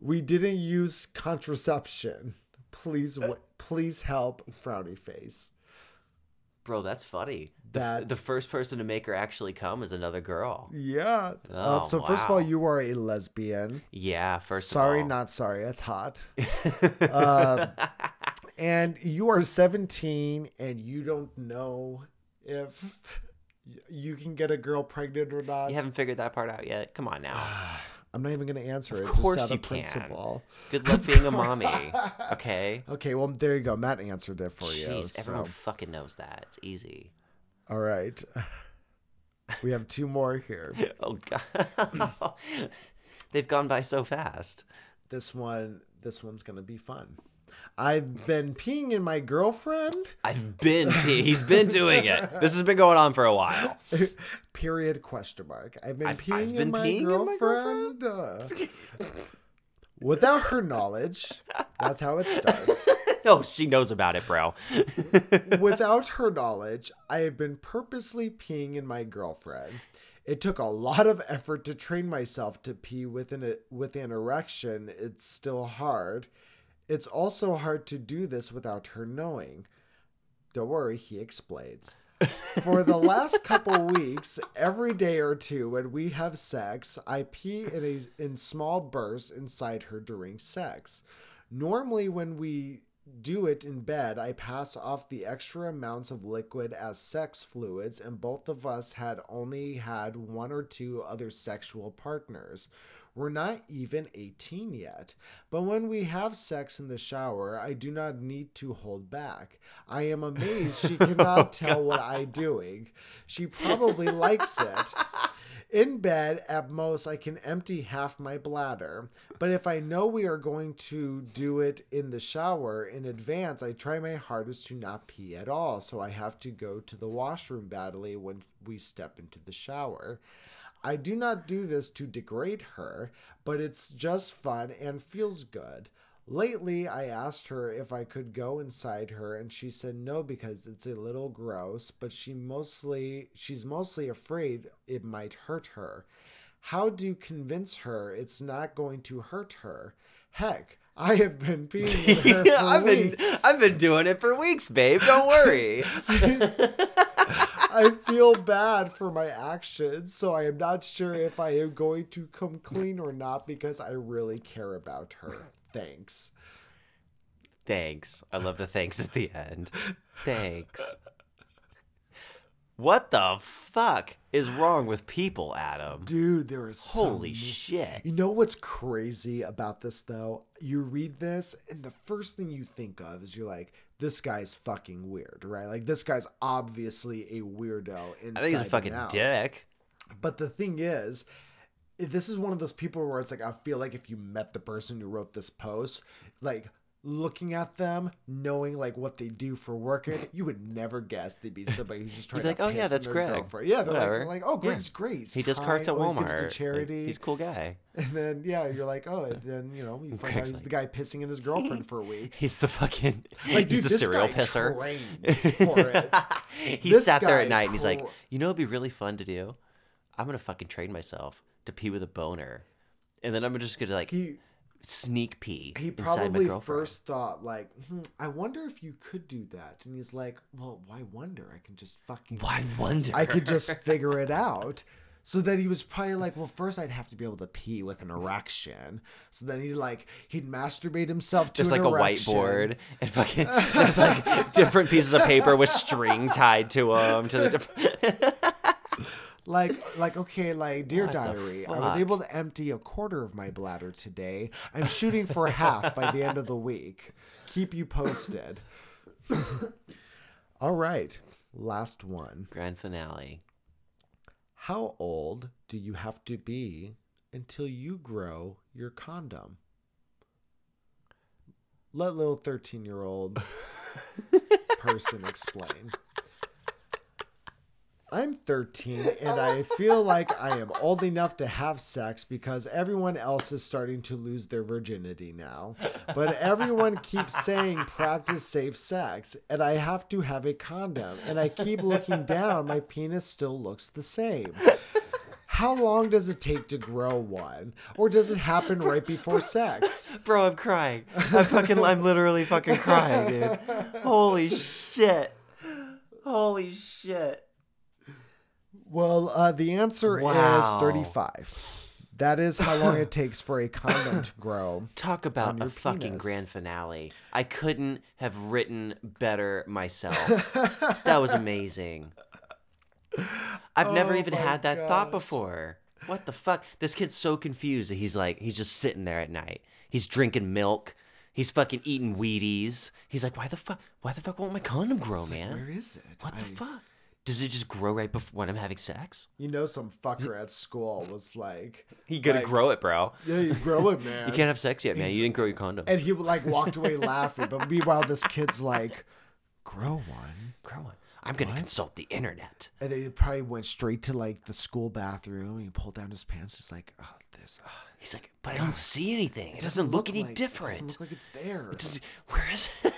We didn't use contraception. Please, w- please help. Frowny face. Bro, that's funny. That- the first person to make her actually come is another girl. Yeah. Oh, um, so first of all, you are a lesbian. Yeah, first Sorry, of all. not sorry. That's hot. uh, and you are 17 and you don't know if you can get a girl pregnant or not. You haven't figured that part out yet. Come on now. I'm not even going to answer it. Of course just out you of can. principle. Good luck being a mommy. Okay. Okay, well, there you go. Matt answered it for you. Jeez, everyone fucking knows that. It's easy. All right. We have two more here. Oh god. They've gone by so fast. This one, this one's gonna be fun. I've been peeing in my girlfriend. I've been pee- he's been doing it. This has been going on for a while. Period question mark. I've been I've- peeing, I've in, my peeing in my girlfriend. uh, without her knowledge. That's how it starts. no, she knows about it, bro. without her knowledge, I have been purposely peeing in my girlfriend. It took a lot of effort to train myself to pee with an, with an erection. It's still hard. It's also hard to do this without her knowing. Don't worry, he explains. For the last couple weeks, every day or two when we have sex, I pee in a in small bursts inside her during sex. Normally when we do it in bed, I pass off the extra amounts of liquid as sex fluids, and both of us had only had one or two other sexual partners. We're not even 18 yet. But when we have sex in the shower, I do not need to hold back. I am amazed she cannot oh, tell what I'm doing. She probably likes it. In bed, at most, I can empty half my bladder. But if I know we are going to do it in the shower in advance, I try my hardest to not pee at all. So I have to go to the washroom badly when we step into the shower. I do not do this to degrade her, but it's just fun and feels good. Lately, I asked her if I could go inside her and she said no because it's a little gross, but she mostly she's mostly afraid it might hurt her. How do you convince her it's not going to hurt her? Heck, I have been peeing in her for I've been. I've been doing it for weeks, babe. Don't worry. I feel bad for my actions, so I am not sure if I am going to come clean or not because I really care about her. Thanks. Thanks. I love the thanks at the end. Thanks. What the fuck is wrong with people, Adam? Dude, there is some- Holy shit. You know what's crazy about this though? You read this and the first thing you think of is you're like, this guy's fucking weird, right? Like this guy's obviously a weirdo inside I think he's a fucking dick. But the thing is, this is one of those people where it's like I feel like if you met the person who wrote this post, like looking at them, knowing like what they do for work, and you would never guess they'd be somebody who's just trying be to like, "Oh, yeah, that's Greg." girlfriend." Yeah, they're Whatever. like, like, "Oh, Yeah. Greg's great. He's He does kind, carts at Walmart. to Like, charity." he's a cool guy. And then yeah, you're like, oh, and then you know, you find out he's like- the guy pissing in his girlfriend for weeks. He's the fucking. like, he's dude, the serial pisser. he This sat there at night and he's like, you know, it'd be really fun to do. I'm gonna fucking train myself to pee with a boner, and then I'm just gonna like he sneak pee he probably first thought like, hmm, I wonder if you could do that, and he's like, well, why wonder? I can just fucking Why wonder? I could just figure it out. So then he was probably like, well, first I'd have to be able to pee with an erection. So then he like he'd masturbate himself to just like a whiteboard and fucking there's like different pieces of paper with string tied to them to the different. Like, like okay, like dear What diary, I was able to empty a quarter of my bladder today. I'm shooting for half by the end of the week. Keep you posted. All right, last one. Grand finale. How old do you have to be until you grow your condom? Let little 13 year old person explain. I'm 13 and I feel like I am old enough to have sex because everyone else is starting to lose their virginity now. But everyone keeps saying practice safe sex and I have to have a condom. And I keep looking down, my penis still looks the same. How long does it take to grow one? Or does it happen right before sex? Bro, I'm crying. I'm fucking. I'm literally fucking crying, dude. Holy shit. Holy shit. Well, uh, the answer Wow. is 35. That is how long it takes for a condom to grow. Talk about a your fucking penis. grand finale. I couldn't have written better myself. that was amazing. I've never Oh even had that thought before. What the fuck? This kid's so confused that he's like, he's just sitting there at night. He's drinking milk. He's fucking eating Wheaties. He's like, why the fuck? Why the fuck won't my condom grow, man? Where is it? what the I- fuck? Does it just grow right before when I'm having sex? You know, some fucker at school was like, You gotta like, grow it, bro. Yeah, you grow it, man. You can't have sex yet, man. He's- You didn't grow your condom. And he like walked away laughing. But meanwhile, this kid's like, grow one. grow one." I'm gonna consult the internet. And then he probably went straight to like the school bathroom. He pulled down his pants. He's like, oh, this. oh, He's like, but I don't see anything. It doesn't, look, any like- It different. doesn't look like it's there. Does- Where is it?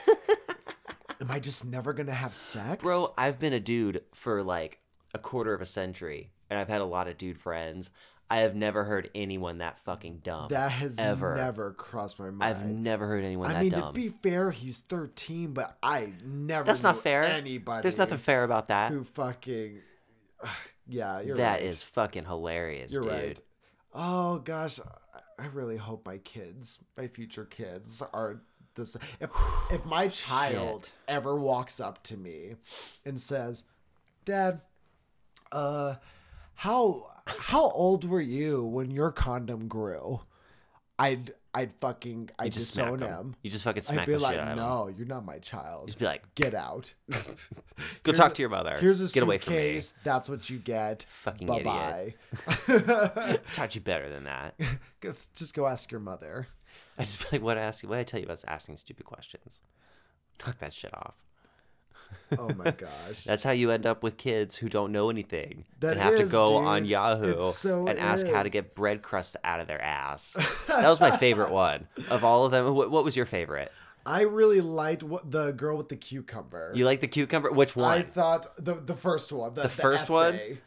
Am I just never gonna have sex, Bro, I've been a dude for like a quarter of a century, and I've had a lot of dude friends. I have never heard anyone that fucking dumb. That has ever. never crossed my mind. I've never heard anyone I that mean, dumb. to be fair, he's 13, but I never. That's not fair. Anybody? There's nothing fair about that. Who fucking? Yeah, you're That right. is fucking hilarious, You're dude. right. Oh gosh, I- I really hope my kids, my future kids, are this. If if my child Shit. ever walks up to me and says, "Dad, uh, how how old were you when your condom grew?" I'd I'd fucking I'd just disown him. him. You just fucking smack I'd be like, shit out of him. "No, you're not my child. Just be like, Get out. go Here's talk a- to your mother. Here's a Get away from me. suitcase. That's what you get. Fucking Bye idiot. bye. Taught you better than that. Just go ask your mother. I just feel like what I ask you, what I tell you about is asking stupid questions. Knock that shit off. Oh my gosh. That's how you end up with kids who don't know anything That and have to go dude. on Yahoo so and ask how to get bread crust out of their ass. that was my favorite one of all of them. What, what was your favorite? I really liked what the girl with the cucumber. You like the cucumber? Which one? I thought the the first one, the, The first one? essay.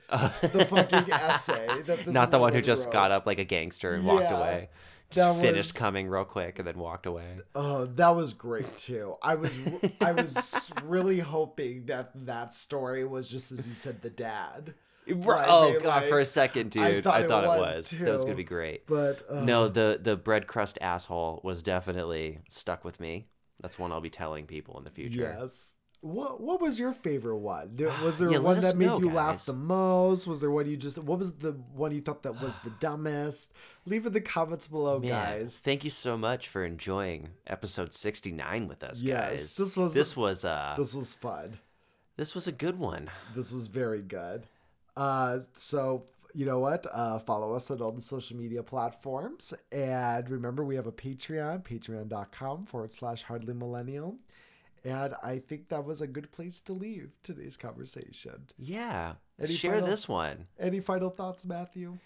the fucking essay. That Not the one who just got up like a gangster and walked away. That Just finished was- coming real quick and then walked away. Oh, that was great too. I was I was really hoping that that story was just as you said, the dad. Like, oh god, for a second, dude, I I thought thought, it it was, was. That was gonna be great. But uh, No, the the bread crust asshole was definitely stuck with me. That's one I'll be telling people in the future. Yes. What What was your favorite one? Was there Yeah, one that made know, you laugh the most? Was there one you just? What was the one you thought that was the dumbest? Leave in the comments below, Man, guys. thank you so much for enjoying episode 69 with us, Yes, guys. this was- this was uh This was fun. this was a good one. This was very good. Uh, so you know what? Uh, follow us on all the social media platforms. And remember, we have a Patreon, patreon.com forward slash hardly millennial. And I think that was a good place to leave today's conversation. Yeah. Any share final- this one. Any final thoughts, Matthew?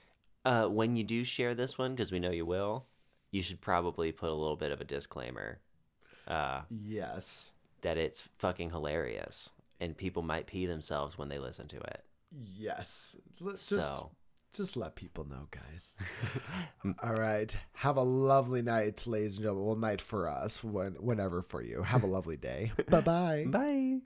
Uh, when you do share this one, because we know you will, you should probably put a little bit of a disclaimer uh, Yes. that it's fucking hilarious and people might pee themselves when they listen to it. Yes. Let's just So, just let people know, guys. All right. Have a lovely night, ladies and gentlemen. Well, night for us, when whenever for you. Have a lovely day. Bye-bye. bye.